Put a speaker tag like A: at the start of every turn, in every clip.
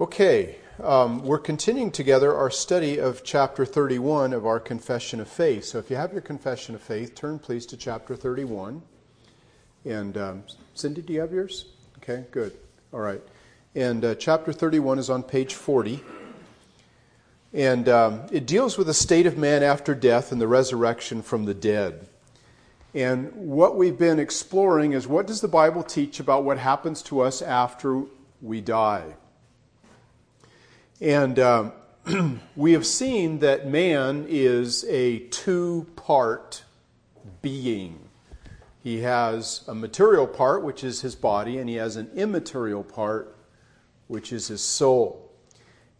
A: Okay, um, we're continuing together our study of chapter 31 of our Confession of Faith. So if you have your Confession of Faith, turn please to chapter 31. And um, Cindy, do you have yours? Okay, good. All right. And uh, chapter 31 is on page 40. And um, it deals with the state of man after death and the resurrection from the dead. And what we've been exploring is what does the Bible teach about what happens to us after we die? And um, we have seen that man is a two part being. He has a material part, which is his body, and he has an immaterial part, which is his soul.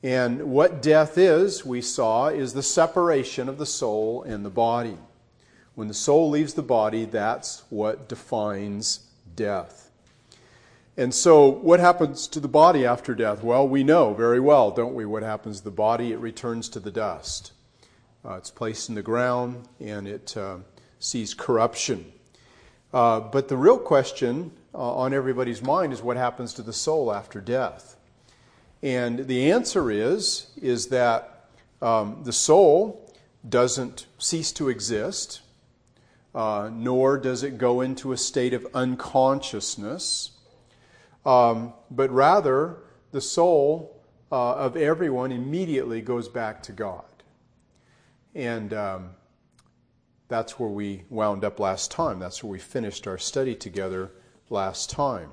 A: And what death is, we saw, is the separation of the soul and the body. When the soul leaves the body, that's what defines death. And so, what happens to the body after death? Well, we know very well, don't we, what happens to the body? It returns to the dust. Uh, it's placed in the ground and it uh, sees corruption. Uh, but the real question uh, on everybody's mind is what happens to the soul after death? And the answer is, is that um, the soul doesn't cease to exist, uh, nor does it go into a state of unconsciousness um, but rather, the soul uh, of everyone immediately goes back to God. And um, that's where we wound up last time. That's where we finished our study together last time.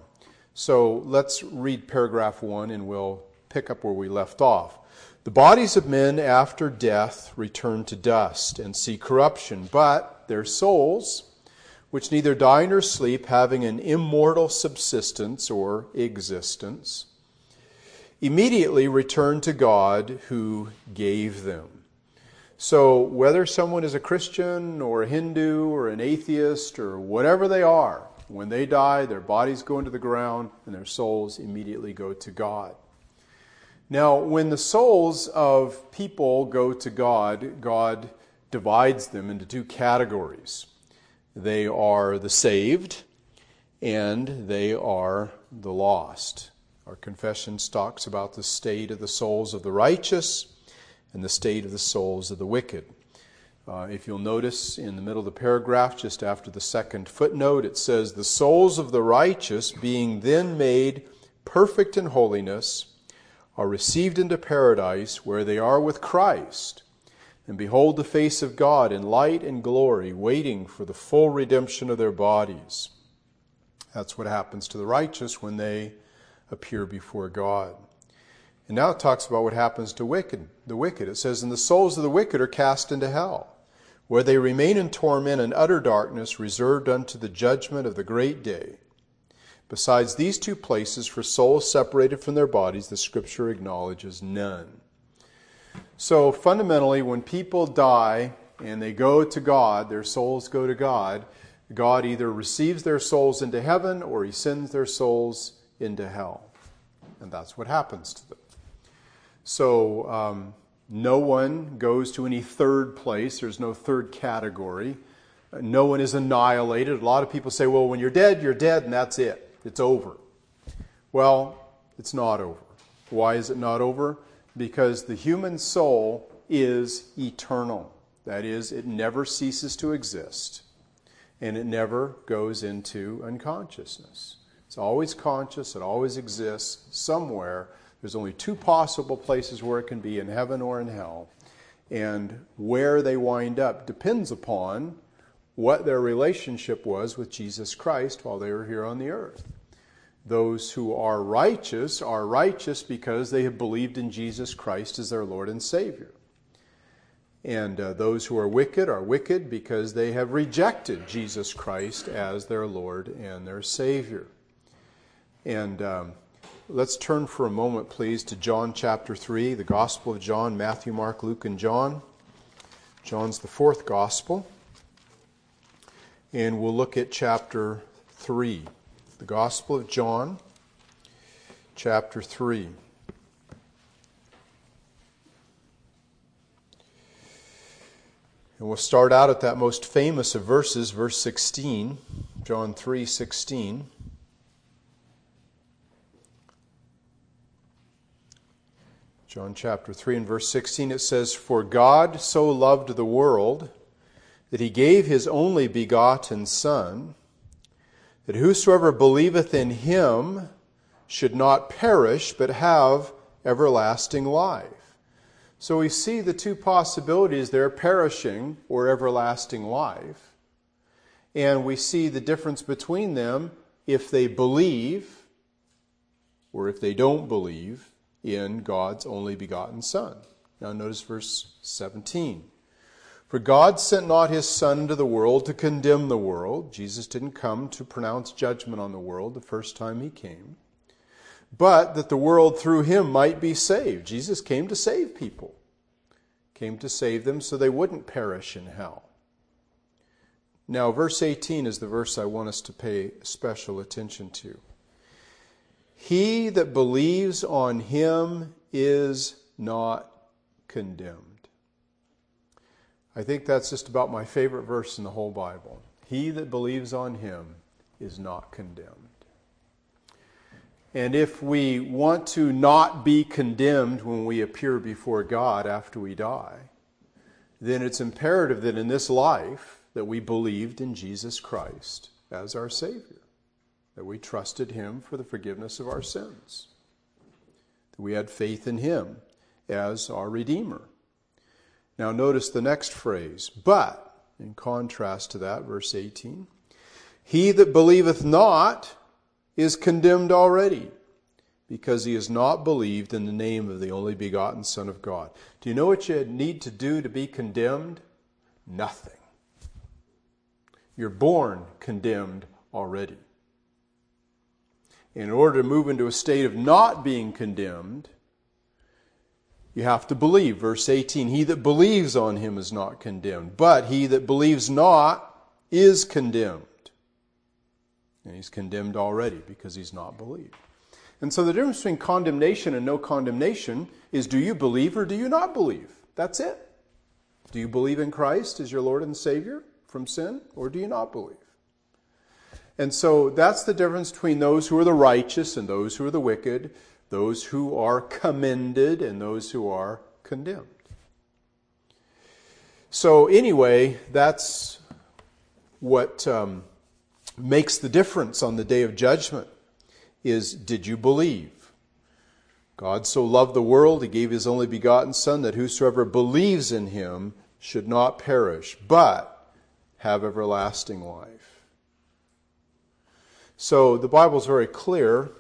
A: So let's read paragraph one and we'll pick up where we left off. The bodies of men after death return to dust and see corruption, but their souls, which neither die nor sleep, having an immortal subsistence or existence, immediately return to God who gave them. So, whether someone is a Christian or a Hindu or an atheist or whatever they are, when they die, their bodies go into the ground and their souls immediately go to God. Now, when the souls of people go to God, God divides them into two categories. They are the saved and they are the lost. Our confession talks about the state of the souls of the righteous and the state of the souls of the wicked. Uh, if you'll notice in the middle of the paragraph, just after the second footnote, it says, The souls of the righteous, being then made perfect in holiness, are received into paradise where they are with Christ and behold the face of God in light and glory, waiting for the full redemption of their bodies. That's what happens to the righteous when they appear before God. And now it talks about what happens to wicked, the wicked. It says, And the souls of the wicked are cast into hell, where they remain in torment and utter darkness, reserved unto the judgment of the great day. Besides these two places, for souls separated from their bodies, the Scripture acknowledges none. So fundamentally, when people die and they go to God, their souls go to God, God either receives their souls into heaven or he sends their souls into hell. And that's what happens to them. So um, no one goes to any third place, there's no third category. No one is annihilated. A lot of people say, well, when you're dead, you're dead, and that's it. It's over. Well, it's not over. Why is it not over? Because the human soul is eternal. That is, it never ceases to exist and it never goes into unconsciousness. It's always conscious, it always exists somewhere. There's only two possible places where it can be in heaven or in hell. And where they wind up depends upon what their relationship was with Jesus Christ while they were here on the earth. Those who are righteous are righteous because they have believed in Jesus Christ as their Lord and Savior. And uh, those who are wicked are wicked because they have rejected Jesus Christ as their Lord and their Savior. And um, let's turn for a moment, please, to John chapter 3, the Gospel of John, Matthew, Mark, Luke, and John. John's the fourth Gospel. And we'll look at chapter 3 the Gospel of John, chapter 3. And we'll start out at that most famous of verses, verse 16, John 3 16. John chapter 3 and verse 16, it says, For God so loved the world that he gave his only begotten Son, that whosoever believeth in him should not perish, but have everlasting life. So we see the two possibilities there perishing or everlasting life. And we see the difference between them if they believe or if they don't believe in God's only begotten Son. Now notice verse 17. For God sent not his Son into the world to condemn the world. Jesus didn't come to pronounce judgment on the world the first time he came, but that the world through him might be saved. Jesus came to save people, came to save them so they wouldn't perish in hell. Now, verse 18 is the verse I want us to pay special attention to. He that believes on him is not condemned. I think that's just about my favorite verse in the whole Bible. He that believes on him is not condemned. And if we want to not be condemned when we appear before God after we die, then it's imperative that in this life that we believed in Jesus Christ as our Savior that we trusted Him for the forgiveness of our sins, that we had faith in Him as our Redeemer. Now, notice the next phrase, but, in contrast to that, verse 18, he that believeth not is condemned already, because he has not believed in the name of the only begotten Son of God. Do you know what you need to do to be condemned? Nothing. You're born condemned already in order to move into a state of not being condemned, you have to believe. Verse 18 He that believes on him is not condemned, but he that believes not is condemned. And he's condemned already because he's not believed. And so the difference between condemnation and no condemnation is do you believe or do you not believe? That's it. Do you believe in Christ as your Lord and Savior from sin or do you not believe? And so that's the difference between those who are the righteous and those who are the wicked, those who are commended and those who are condemned. So, anyway, that's what um, makes the difference on the day of judgment is did you believe? God so loved the world, he gave his only begotten Son, that whosoever believes in him should not perish, but have everlasting life. So the Bible is very clear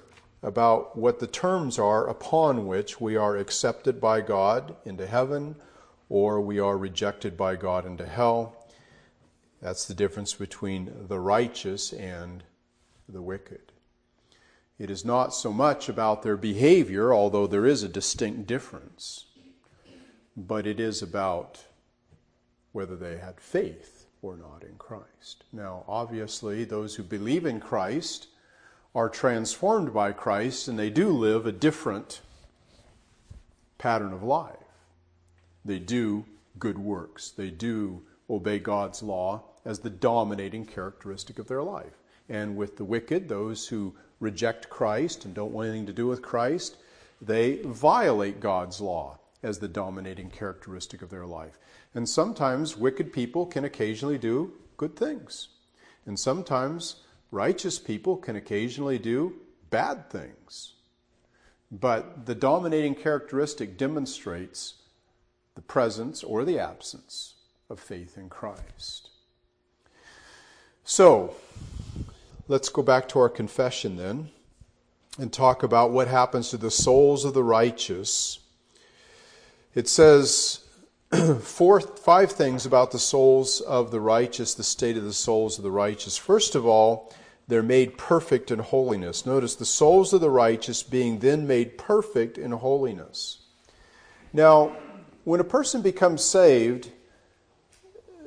A: about what the terms are upon which we are accepted by God into heaven or we are rejected by God into hell. That's the difference between the righteous and the wicked. It is not so much about their behavior, although there is a distinct difference, but it is about whether they had faith or not in Christ. Now, obviously, those who believe in Christ are transformed by Christ and they do live a different pattern of life. They do good works, they do obey God's law as the dominating characteristic of their life. And with the wicked, those who reject Christ and don't want anything to do with Christ, they violate God's law as the dominating characteristic of their life. And sometimes wicked people can occasionally do good things. And sometimes righteous people can occasionally do bad things. But the dominating characteristic demonstrates the presence or the absence of faith in Christ. So, let's go back to our confession then and talk about what happens to the souls of the righteous. It says four, five things about the souls of the righteous, the state of the souls of the righteous. First of all, they're made perfect in holiness. Notice the souls of the righteous being then made perfect in holiness. Now, when a person becomes saved,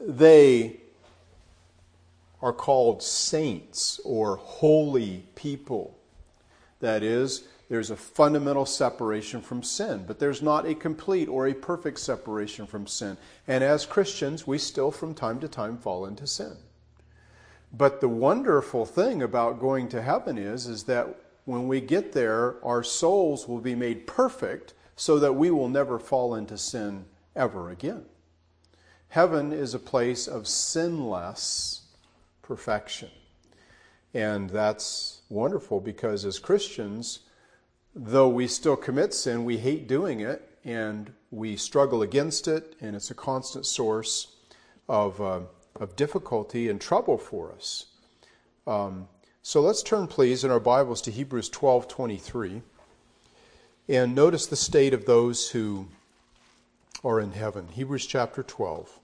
A: they are called saints or holy people. That is, there's a fundamental separation from sin, but there's not a complete or a perfect separation from sin. And as Christians, we still from time to time fall into sin. But the wonderful thing about going to heaven is, is that when we get there, our souls will be made perfect so that we will never fall into sin ever again. Heaven is a place of sinless perfection. And that's wonderful because as Christians, though we still commit sin, we hate doing it and we struggle against it, and it's a constant source of, uh, of difficulty and trouble for us. Um, so let's turn, please, in our Bibles to Hebrews 12 23. And notice the state of those who are in heaven. Hebrews chapter 12.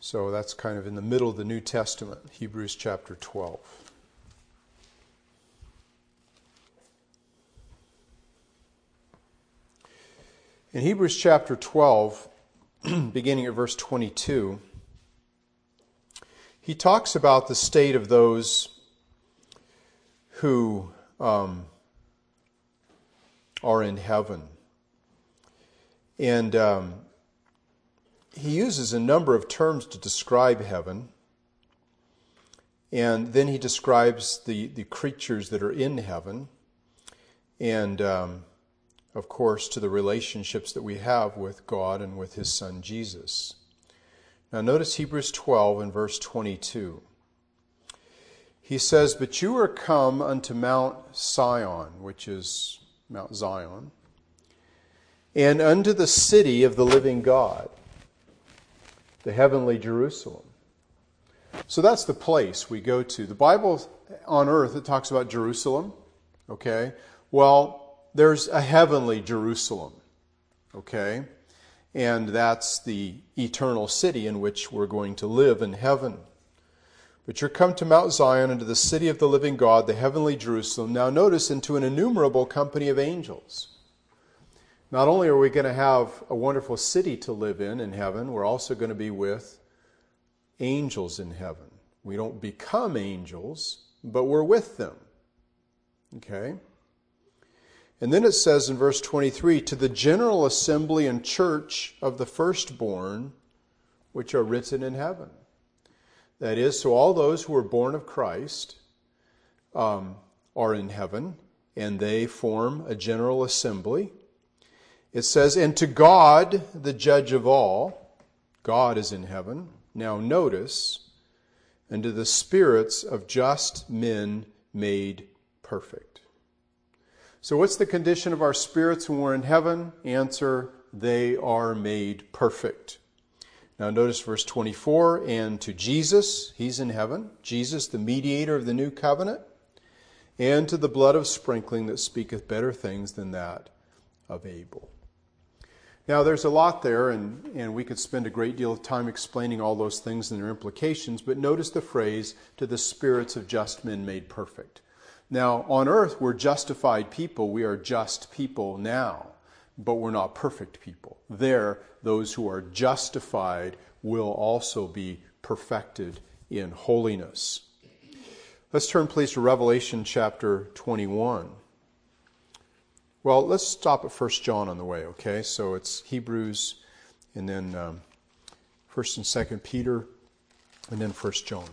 A: So that's kind of in the middle of the New Testament, Hebrews chapter 12. In Hebrews chapter 12, beginning at verse 22, he talks about the state of those who um, are in heaven. And um, he uses a number of terms to describe heaven. And then he describes the, the creatures that are in heaven. And, um, of course, to the relationships that we have with God and with his son Jesus. Now, notice Hebrews 12 and verse 22. He says, But you are come unto Mount Sion, which is Mount Zion, and unto the city of the living God, the heavenly Jerusalem. So that's the place we go to. The Bible on earth, it talks about Jerusalem, okay? Well, there's a heavenly Jerusalem, okay? and that's the eternal city in which we're going to live in heaven. But you're come to Mount Zion, into the city of the living God, the heavenly Jerusalem. Now, notice into an innumerable company of angels. Not only are we going to have a wonderful city to live in in heaven, we're also going to be with angels in heaven. We don't become angels, but we're with them. Okay? And then it says in verse 23 to the general assembly and church of the firstborn, which are written in heaven. That is, so all those who are born of Christ um, are in heaven, and they form a general assembly. It says, and to God, the judge of all, God is in heaven. Now notice, and to the spirits of just men made perfect. So, what's the condition of our spirits when we're in heaven? Answer they are made perfect. Now, notice verse 24 and to Jesus, he's in heaven, Jesus, the mediator of the new covenant, and to the blood of sprinkling that speaketh better things than that of Abel. Now, there's a lot there, and, and we could spend a great deal of time explaining all those things and their implications, but notice the phrase, to the spirits of just men made perfect. Now, on earth, we're justified people. We are just people now, but we're not perfect people. There, those who are justified will also be perfected in holiness. Let's turn, please, to Revelation chapter 21. Well, let's stop at 1 John on the way, okay? So it's Hebrews, and then um, 1st and 2nd Peter, and then 1 John.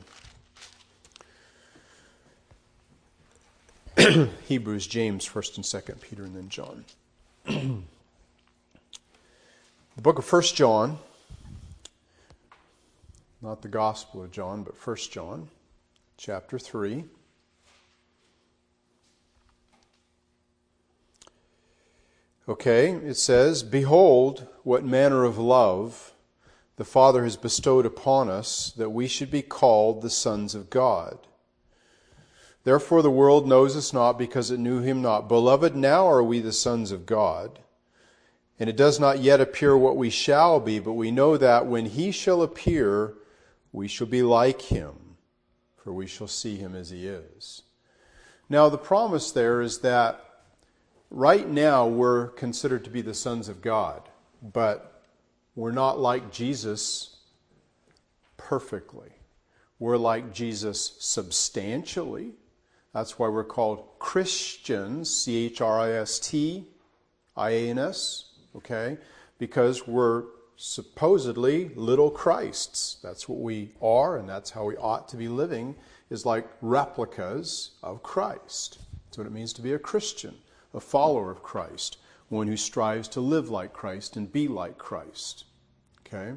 A: Hebrews, James, 1st and 2nd Peter, and then John. the book of 1st John, not the Gospel of John, but 1st John, chapter 3. Okay, it says, Behold, what manner of love the Father has bestowed upon us, that we should be called the sons of God. Therefore the world knows us not because it knew him not. Beloved, now are we the sons of God. And it does not yet appear what we shall be, but we know that when he shall appear, we shall be like him, for we shall see him as he is. Now, the promise there is that right now we're considered to be the sons of God, but we're not like Jesus perfectly. We're like Jesus substantially that's why we're called Christians, C H R I S T I A N S, okay? Because we're supposedly little Christs. That's what we are, and that's how we ought to be living, is like replicas of Christ. That's what it means to be a Christian. a follower of Christ, one who strives to live like Christ and be like Christ. Okay?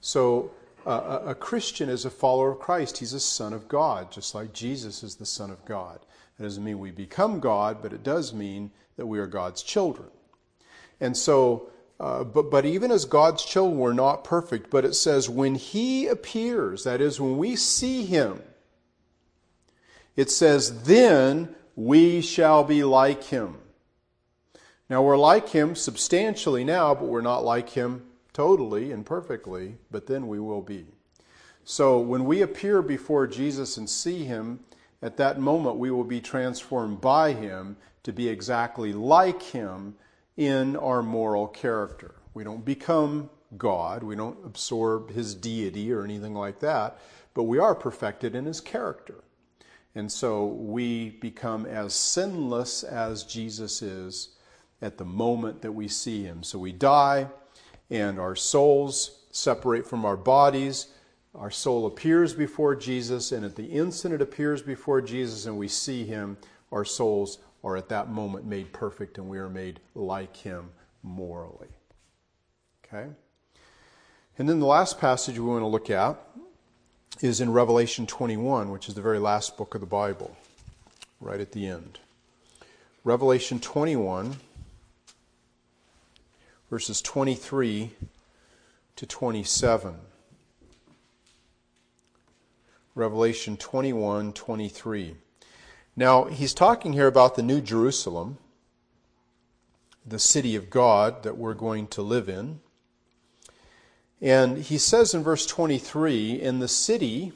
A: So, a Christian is a follower of Christ. He's a son of God, just like Jesus is the son of God. That doesn't mean we become God, but it does mean that we are God's children. And so, uh, but, but even as God's children, we're not perfect. But it says, when He appears, that is, when we see Him, it says, then we shall be like Him. Now, we're like Him substantially now, but we're not like Him totally and perfectly, but then we will be. So, when we appear before Jesus and see Him, at that moment we will be transformed by Him to be exactly like Him in our moral character. We don't become God, we don't absorb his deity or anything like that, but we are perfected in his character. And so we become as sinless as Jesus is at the moment that we see him. So we die, and our souls separate from our bodies. Our soul appears before Jesus, and at the instant it appears before Jesus and we see him, our souls are at that moment made perfect and we are made like him morally. Okay? And then the last passage we want to look at is in Revelation 21, which is the very last book of the Bible, right at the end. Revelation 21, verses 23 to 27. Revelation 21, 23. Now, he's talking here about the New Jerusalem, the city of God that we're going to live in. And he says in verse 23 In the city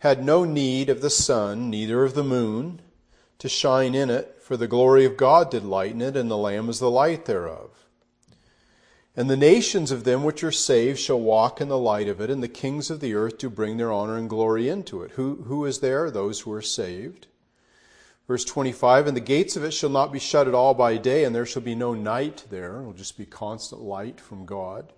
A: had no need of the sun, neither of the moon, to shine in it, for the glory of God did lighten it, and the Lamb is the light thereof. And the nations of them which are saved shall walk in the light of it, and the kings of the earth do bring their honor and glory into it. Who, who is there? Those who are saved. Verse 25, and the gates of it shall not be shut at all by day, and there shall be no night there. It will just be constant light from God.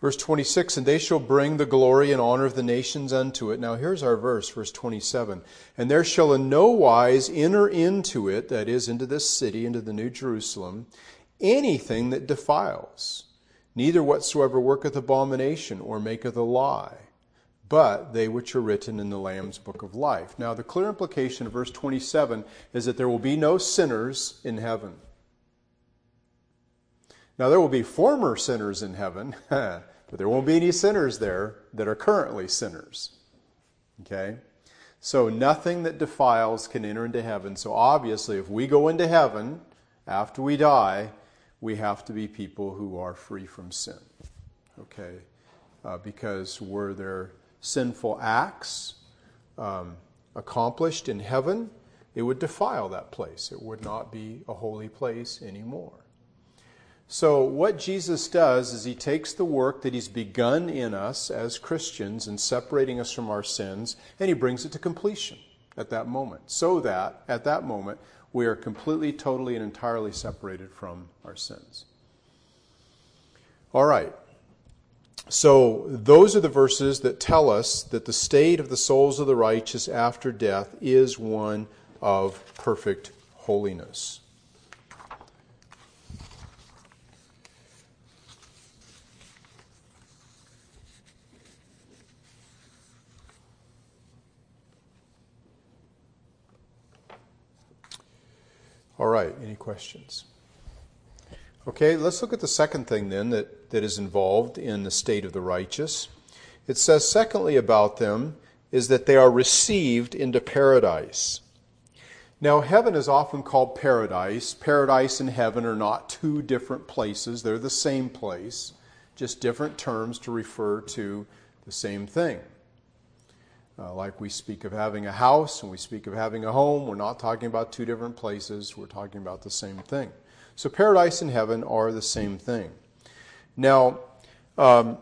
A: Verse 26, and they shall bring the glory and honor of the nations unto it. Now here's our verse, verse 27. And there shall in no wise enter into it, that is, into this city, into the New Jerusalem, anything that defiles, neither whatsoever worketh abomination or maketh a lie but they which are written in the Lamb's book of life. Now, the clear implication of verse 27 is that there will be no sinners in heaven. Now, there will be former sinners in heaven, but there won't be any sinners there that are currently sinners. Okay? So, nothing that defiles can enter into heaven. So, obviously, if we go into heaven after we die, we have to be people who are free from sin. Okay? Uh, because were there sinful acts um, accomplished in heaven, it would defile that place. It would not be a holy place anymore. So, what Jesus does is he takes the work that he's begun in us as Christians in separating us from our sins, and he brings it to completion at that moment, so that at that moment we are completely, totally, and entirely separated from our sins. All right. So, those are the verses that tell us that the state of the souls of the righteous after death is one of perfect holiness. All right, any questions? Okay, let's look at the second thing then that, that is involved in the state of the righteous. It says, secondly, about them is that they are received into paradise. Now, heaven is often called paradise. Paradise and heaven are not two different places, they're the same place, just different terms to refer to the same thing. Uh, like we speak of having a house and we speak of having a home, we're not talking about two different places, we're talking about the same thing. So paradise and heaven are the same thing. Now, um,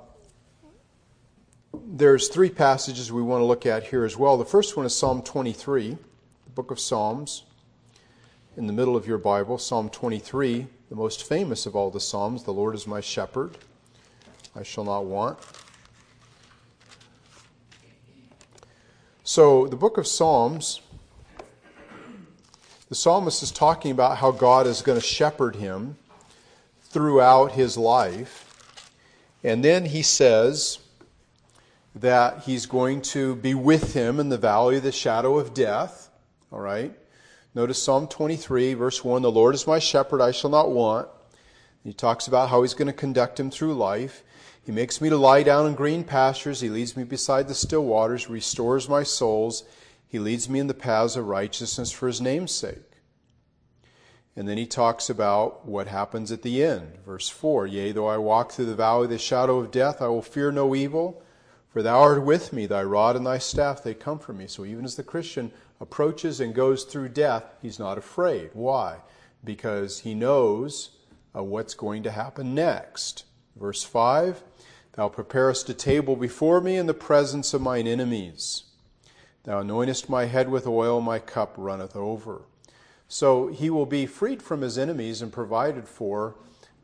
A: there's three passages we want to look at here as well. The first one is Psalm 23, the book of Psalms, in the middle of your Bible. Psalm 23, the most famous of all the Psalms The Lord is my shepherd, I shall not want. So, the book of Psalms the psalmist is talking about how God is going to shepherd him throughout his life. And then he says that he's going to be with him in the valley of the shadow of death. All right? Notice Psalm 23, verse 1 The Lord is my shepherd, I shall not want. He talks about how he's going to conduct him through life. He makes me to lie down in green pastures. He leads me beside the still waters, restores my souls. He leads me in the paths of righteousness for his name's sake. And then he talks about what happens at the end. Verse 4 Yea, though I walk through the valley of the shadow of death, I will fear no evil, for thou art with me, thy rod and thy staff, they comfort me. So even as the Christian approaches and goes through death, he's not afraid. Why? Because he knows uh, what's going to happen next. Verse 5 Thou preparest a table before me in the presence of mine enemies. Thou anointest my head with oil, my cup runneth over. So he will be freed from his enemies and provided for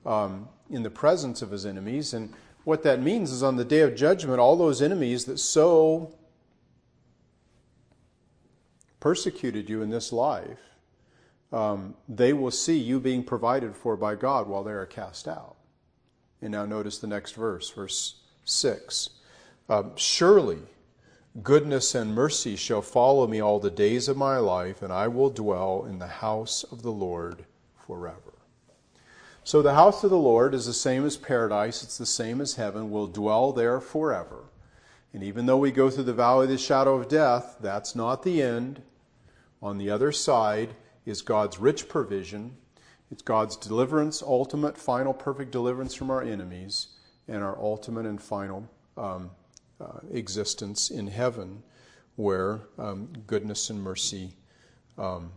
A: um, in the presence of his enemies. And what that means is on the day of judgment, all those enemies that so persecuted you in this life, um, they will see you being provided for by God while they are cast out. And now notice the next verse, verse 6. Um, Surely Goodness and mercy shall follow me all the days of my life, and I will dwell in the house of the Lord forever. So the house of the Lord is the same as paradise, it's the same as heaven. We'll dwell there forever. And even though we go through the valley of the shadow of death, that's not the end. On the other side is God's rich provision. It's God's deliverance, ultimate, final, perfect deliverance from our enemies, and our ultimate and final um, uh, existence in heaven where um, goodness and mercy um,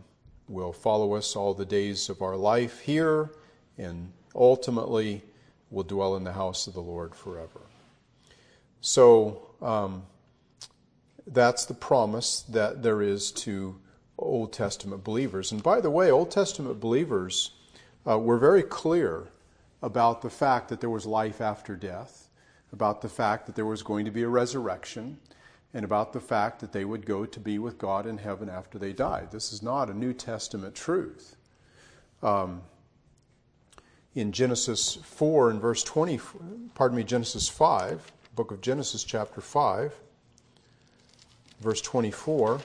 A: will follow us all the days of our life here and ultimately will dwell in the house of the Lord forever. So um, that's the promise that there is to Old Testament believers. And by the way, Old Testament believers uh, were very clear about the fact that there was life after death about the fact that there was going to be a resurrection and about the fact that they would go to be with God in heaven after they died. This is not a New Testament truth. Um, in Genesis 4 and verse 20, pardon me, Genesis 5, book of Genesis, chapter 5, verse 24,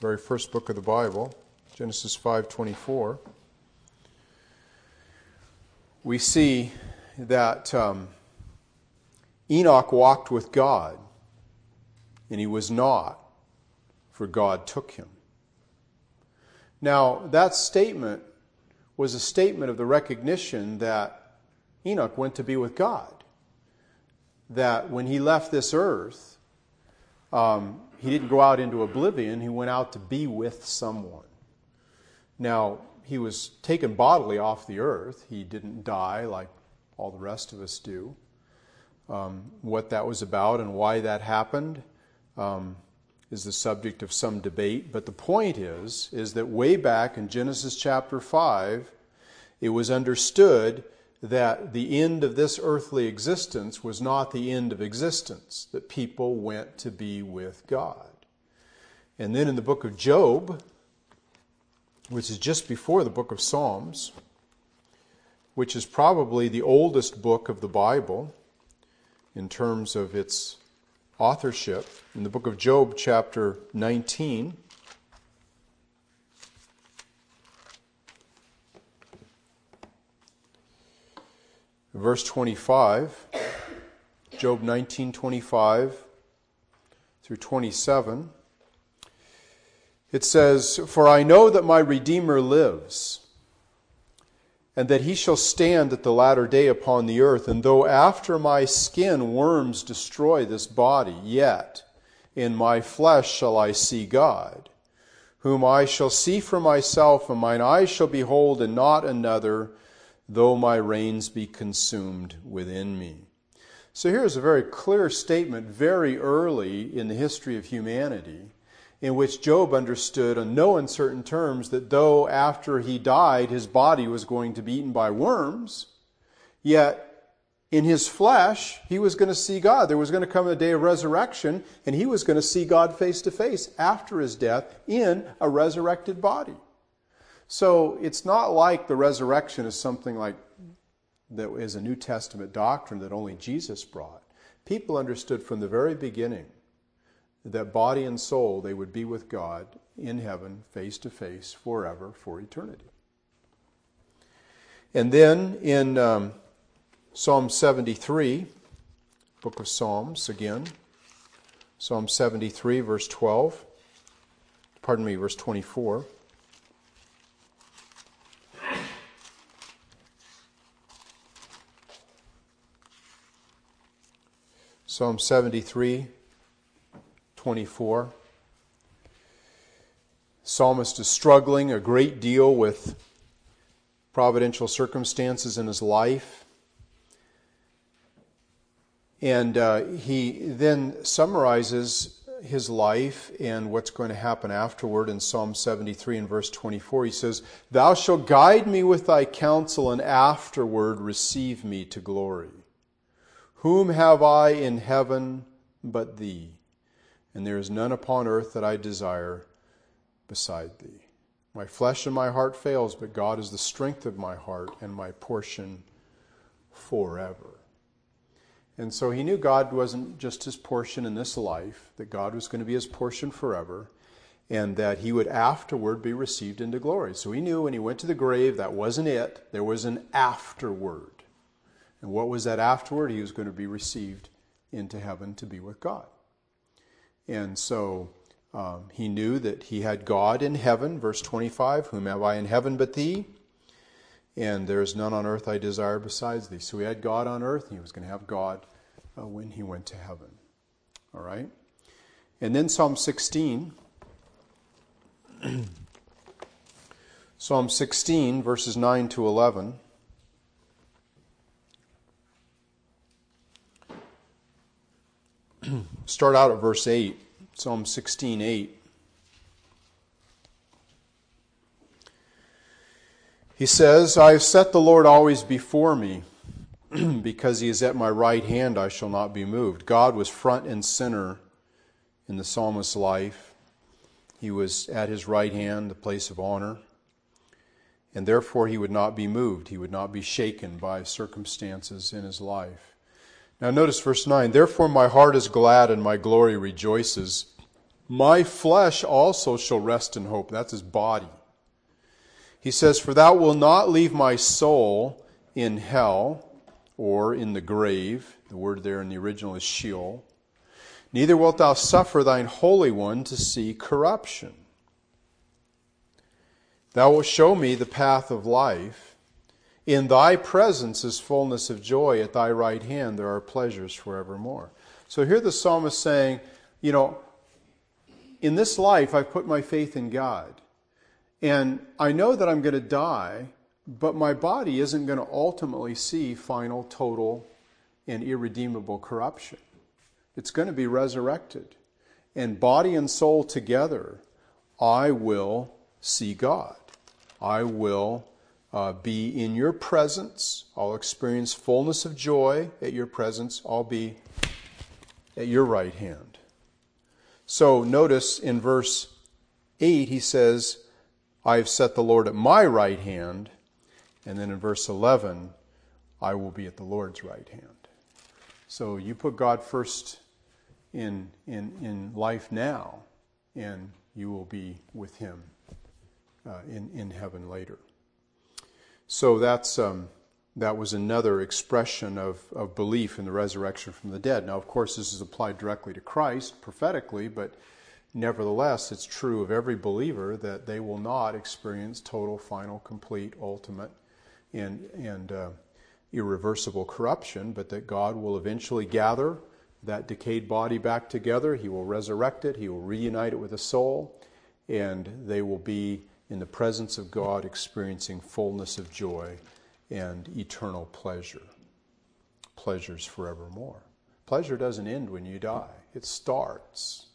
A: very first book of the Bible, Genesis 5:24, we see that um, Enoch walked with God, and he was not, for God took him. Now, that statement was a statement of the recognition that Enoch went to be with God. That when he left this earth, um, he didn't go out into oblivion, he went out to be with someone. Now, he was taken bodily off the earth. He didn't die like all the rest of us do. Um, what that was about and why that happened um, is the subject of some debate. But the point is, is that way back in Genesis chapter 5, it was understood that the end of this earthly existence was not the end of existence, that people went to be with God. And then in the book of Job, which is just before the book of Psalms, which is probably the oldest book of the Bible in terms of its authorship. In the book of Job, chapter 19, verse 25, Job 19:25 through 27. It says, For I know that my Redeemer lives, and that he shall stand at the latter day upon the earth. And though after my skin worms destroy this body, yet in my flesh shall I see God, whom I shall see for myself, and mine eyes shall behold, and not another, though my reins be consumed within me. So here's a very clear statement very early in the history of humanity in which Job understood on no uncertain terms that though after he died his body was going to be eaten by worms, yet in his flesh, he was going to see God. There was going to come a day of resurrection, and he was going to see God face to face after his death in a resurrected body. So it's not like the resurrection is something like that is a New Testament doctrine that only Jesus brought. People understood from the very beginning that body and soul they would be with God in heaven, face to face, forever, for eternity. And then in um, Psalm 73, book of Psalms again, Psalm 73, verse 12, pardon me, verse 24. Psalm 73, 24. Psalmist is struggling a great deal with providential circumstances in his life. And uh, he then summarizes his life and what's going to happen afterward in Psalm 73 and verse 24. He says, Thou shalt guide me with thy counsel, and afterward receive me to glory. Whom have I in heaven but thee? And there is none upon earth that I desire beside thee. My flesh and my heart fails, but God is the strength of my heart and my portion forever. And so he knew God wasn't just his portion in this life, that God was going to be his portion forever, and that he would afterward be received into glory. So he knew when he went to the grave, that wasn't it. There was an afterward. And what was that afterward? He was going to be received into heaven to be with God. And so um, he knew that he had God in heaven, verse 25, Whom have I in heaven but thee? And there is none on earth I desire besides thee. So he had God on earth, and he was going to have God uh, when he went to heaven. All right? And then Psalm 16. Psalm 16, verses 9 to 11. Start out at verse 8, Psalm 16 8. He says, I have set the Lord always before me. because he is at my right hand, I shall not be moved. God was front and center in the psalmist's life. He was at his right hand, the place of honor. And therefore, he would not be moved. He would not be shaken by circumstances in his life. Now, notice verse 9 Therefore, my heart is glad and my glory rejoices. My flesh also shall rest in hope. That's his body. He says, For thou wilt not leave my soul in hell or in the grave. The word there in the original is Sheol. Neither wilt thou suffer thine Holy One to see corruption. Thou wilt show me the path of life. In thy presence is fullness of joy. At thy right hand there are pleasures forevermore. So here the psalmist saying, you know, in this life I've put my faith in God. And I know that I'm going to die, but my body isn't going to ultimately see final, total, and irredeemable corruption. It's going to be resurrected. And body and soul together, I will see God. I will uh, be in your presence. I'll experience fullness of joy at your presence. I'll be at your right hand. So notice in verse 8, he says, I have set the Lord at my right hand. And then in verse 11, I will be at the Lord's right hand. So you put God first in, in, in life now, and you will be with him uh, in, in heaven later. So that's um, that was another expression of, of belief in the resurrection from the dead. Now, of course, this is applied directly to Christ prophetically, but nevertheless, it's true of every believer that they will not experience total, final, complete, ultimate, and and uh, irreversible corruption, but that God will eventually gather that decayed body back together. He will resurrect it. He will reunite it with a soul, and they will be in the presence of God, experiencing fullness of joy and eternal pleasure. Pleasures forevermore. Pleasure doesn't end when you die, it starts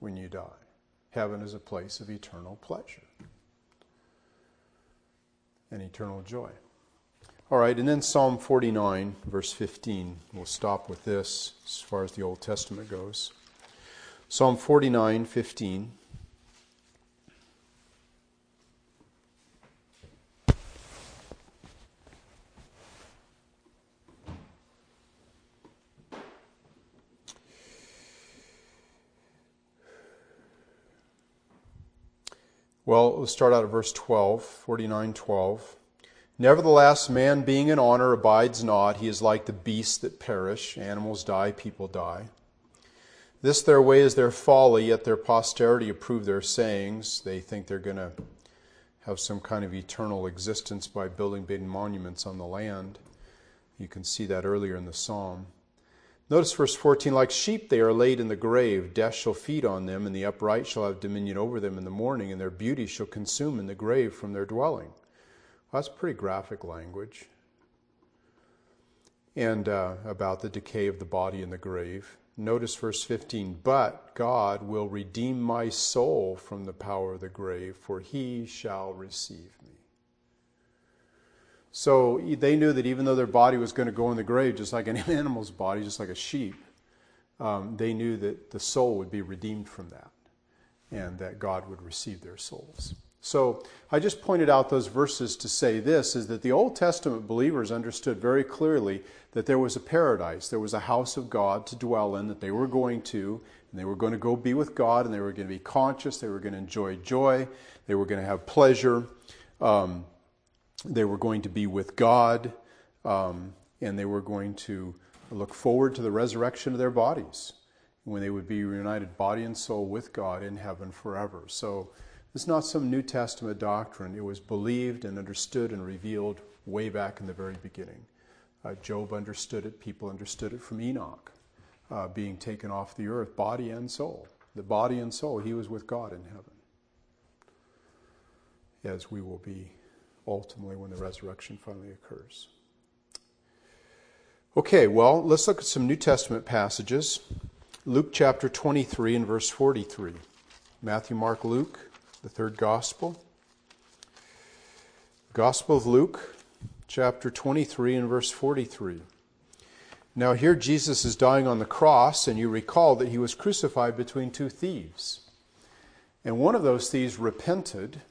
A: when you die. Heaven is a place of eternal pleasure and eternal joy. All right, and then Psalm 49, verse 15. We'll stop with this as far as the Old Testament goes. Psalm 49, 15. Well, let's start out at verse 12, 49, 12. Nevertheless, man being in honor abides not. He is like the beasts that perish. Animals die, people die. This their way is their folly, yet their posterity approve their sayings. They think they're going to have some kind of eternal existence by building big monuments on the land. You can see that earlier in the psalm. Notice verse 14 like sheep they are laid in the grave, death shall feed on them, and the upright shall have dominion over them in the morning, and their beauty shall consume in the grave from their dwelling. Well, that's pretty graphic language. And uh, about the decay of the body in the grave. Notice verse 15 But God will redeem my soul from the power of the grave, for he shall receive me. So they knew that even though their body was going to go in the grave, just like an animal's body, just like a sheep, um, they knew that the soul would be redeemed from that and that God would receive their souls. So I just pointed out those verses to say this is that the Old Testament believers understood very clearly that there was a paradise, there was a house of God to dwell in that they were going to, and they were going to go be with God, and they were going to be conscious, they were going to enjoy joy, they were going to have pleasure, um, they were going to be with God, um, and they were going to look forward to the resurrection of their bodies when they would be reunited body and soul with God in heaven forever. So it's not some New Testament doctrine. It was believed and understood and revealed way back in the very beginning. Uh, Job understood it, people understood it from Enoch uh, being taken off the earth, body and soul. The body and soul, he was with God in heaven. As we will be ultimately when the resurrection finally occurs. Okay, well, let's look at some New Testament passages. Luke chapter 23 and verse 43. Matthew, Mark, Luke the third gospel. Gospel of Luke, chapter 23 and verse 43. Now, here Jesus is dying on the cross, and you recall that he was crucified between two thieves. And one of those thieves repented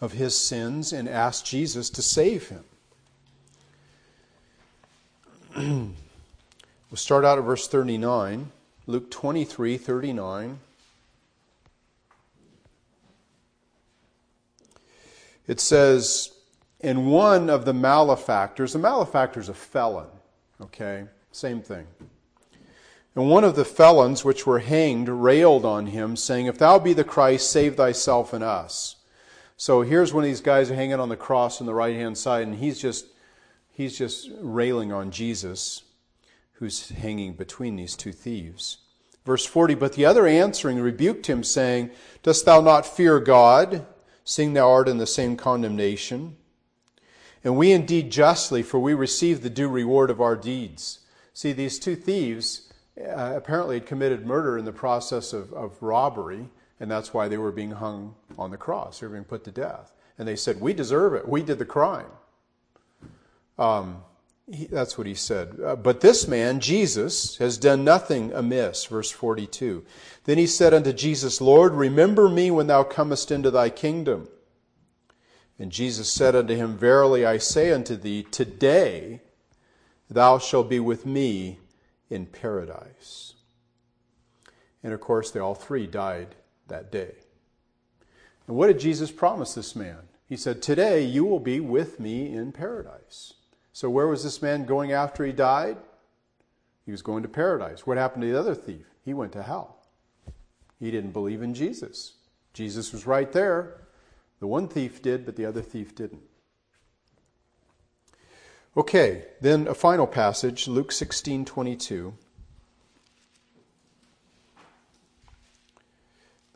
A: of his sins and asked Jesus to save him. we'll start out at verse 39, Luke 23 39. it says, in one of the malefactors, a malefactor is a felon, okay? Same thing. And one of the felons which were hanged railed on him, saying, If thou be the Christ, save thyself and us. So here's one of these guys hanging on the cross on the right hand side, and he's just he's just railing on Jesus, who's hanging between these two thieves. Verse 40, but the other answering rebuked him, saying, Dost thou not fear God? seeing thou art in the same condemnation. And we indeed justly, for we receive the due reward of our deeds. See, these two thieves uh, apparently had committed murder in the process of, of robbery, and that's why they were being hung on the cross. They were being put to death. And they said, We deserve it. We did the crime. Um, he, that's what he said. Uh, but this man, Jesus, has done nothing amiss. Verse 42. Then he said unto Jesus, Lord, remember me when thou comest into thy kingdom. And Jesus said unto him, Verily I say unto thee, today thou shalt be with me in paradise. And of course, they all three died that day. And what did Jesus promise this man? He said, Today you will be with me in paradise. So, where was this man going after he died? He was going to paradise. What happened to the other thief? He went to hell. He didn't believe in Jesus. Jesus was right there. The one thief did, but the other thief didn't. Okay, then a final passage, Luke 16 22.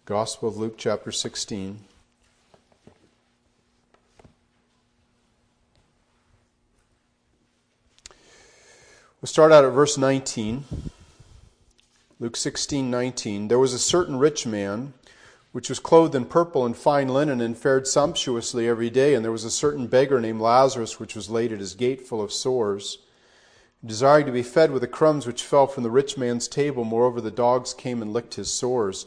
A: Gospel of Luke, chapter 16. We'll start out at verse 19. Luke 16, 19. There was a certain rich man which was clothed in purple and fine linen and fared sumptuously every day. And there was a certain beggar named Lazarus, which was laid at his gate full of sores, desiring to be fed with the crumbs which fell from the rich man's table. Moreover, the dogs came and licked his sores.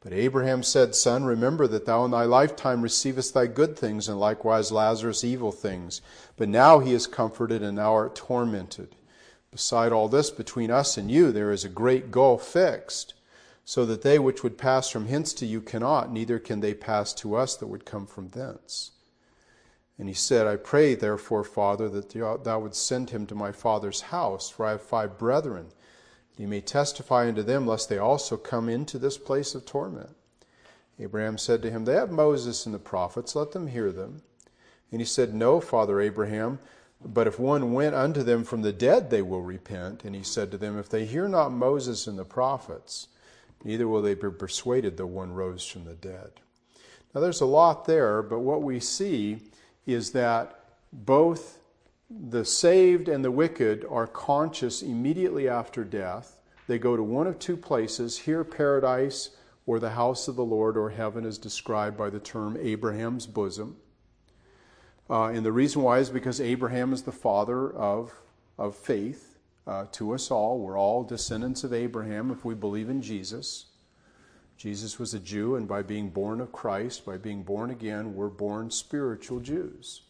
A: But Abraham said, Son, remember that thou in thy lifetime receivest thy good things, and likewise Lazarus evil things. But now he is comforted, and thou art tormented. Beside all this, between us and you, there is a great gulf fixed so that they which would pass from hence to you cannot, neither can they pass to us that would come from thence. And he said, I pray, therefore, Father, that thou wouldst send him to my father's house, for I have five brethren, he may testify unto them, lest they also come into this place of torment. Abraham said to him, They have Moses and the prophets, let them hear them. And he said, No, Father Abraham, but if one went unto them from the dead, they will repent. And he said to them, If they hear not Moses and the prophets, neither will they be persuaded though one rose from the dead. Now, there's a lot there, but what we see is that both the saved and the wicked are conscious immediately after death. They go to one of two places here, paradise, or the house of the Lord, or heaven, is described by the term Abraham's bosom. Uh, and the reason why is because Abraham is the father of, of faith uh, to us all. We're all descendants of Abraham if we believe in Jesus. Jesus was a Jew, and by being born of Christ, by being born again, we're born spiritual Jews.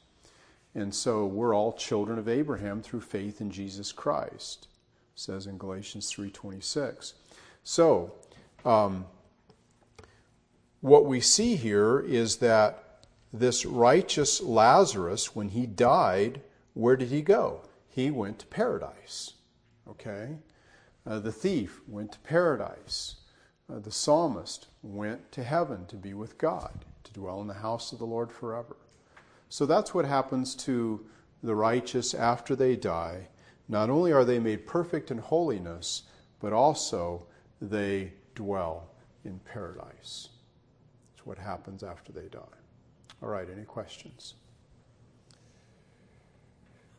A: And so we're all children of Abraham through faith in Jesus Christ, says in Galatians 3.26. So, um, what we see here is that this righteous Lazarus, when he died, where did he go? He went to paradise. Okay? Uh, the thief went to paradise. Uh, the psalmist went to heaven to be with God, to dwell in the house of the Lord forever. So that's what happens to the righteous after they die. Not only are they made perfect in holiness, but also they dwell in paradise. That's what happens after they die. All right, any questions?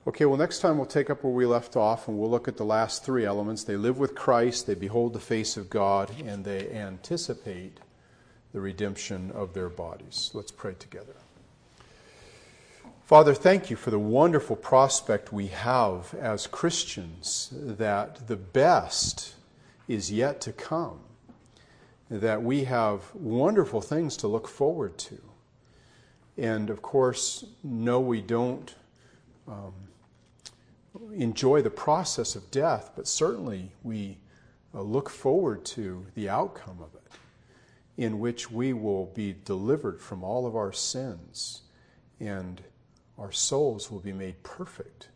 A: Okay, well, next time we'll take up where we left off and we'll look at the last three elements. They live with Christ, they behold the face of God, and they anticipate the redemption of their bodies. Let's pray together. Father, thank you for the wonderful prospect we have as Christians that the best is yet to come, that we have wonderful things to look forward to. And of course, no, we don't. Um, enjoy the process of death, but certainly we uh, look forward to the outcome of it, in which we will be delivered from all of our sins and our souls will be made perfect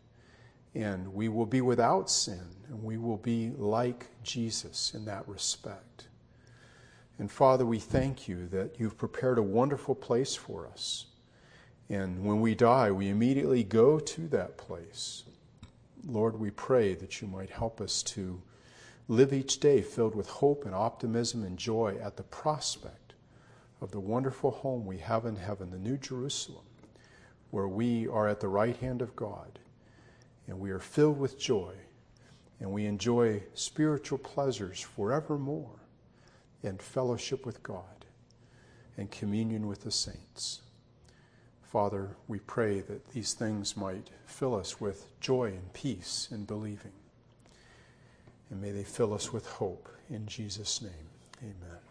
A: and we will be without sin and we will be like Jesus in that respect. And Father, we thank you that you've prepared a wonderful place for us. And when we die, we immediately go to that place. Lord, we pray that you might help us to live each day filled with hope and optimism and joy at the prospect of the wonderful home we have in heaven, the New Jerusalem, where we are at the right hand of God and we are filled with joy and we enjoy spiritual pleasures forevermore and fellowship with God and communion with the saints. Father, we pray that these things might fill us with joy and peace in believing. And may they fill us with hope. In Jesus' name, amen.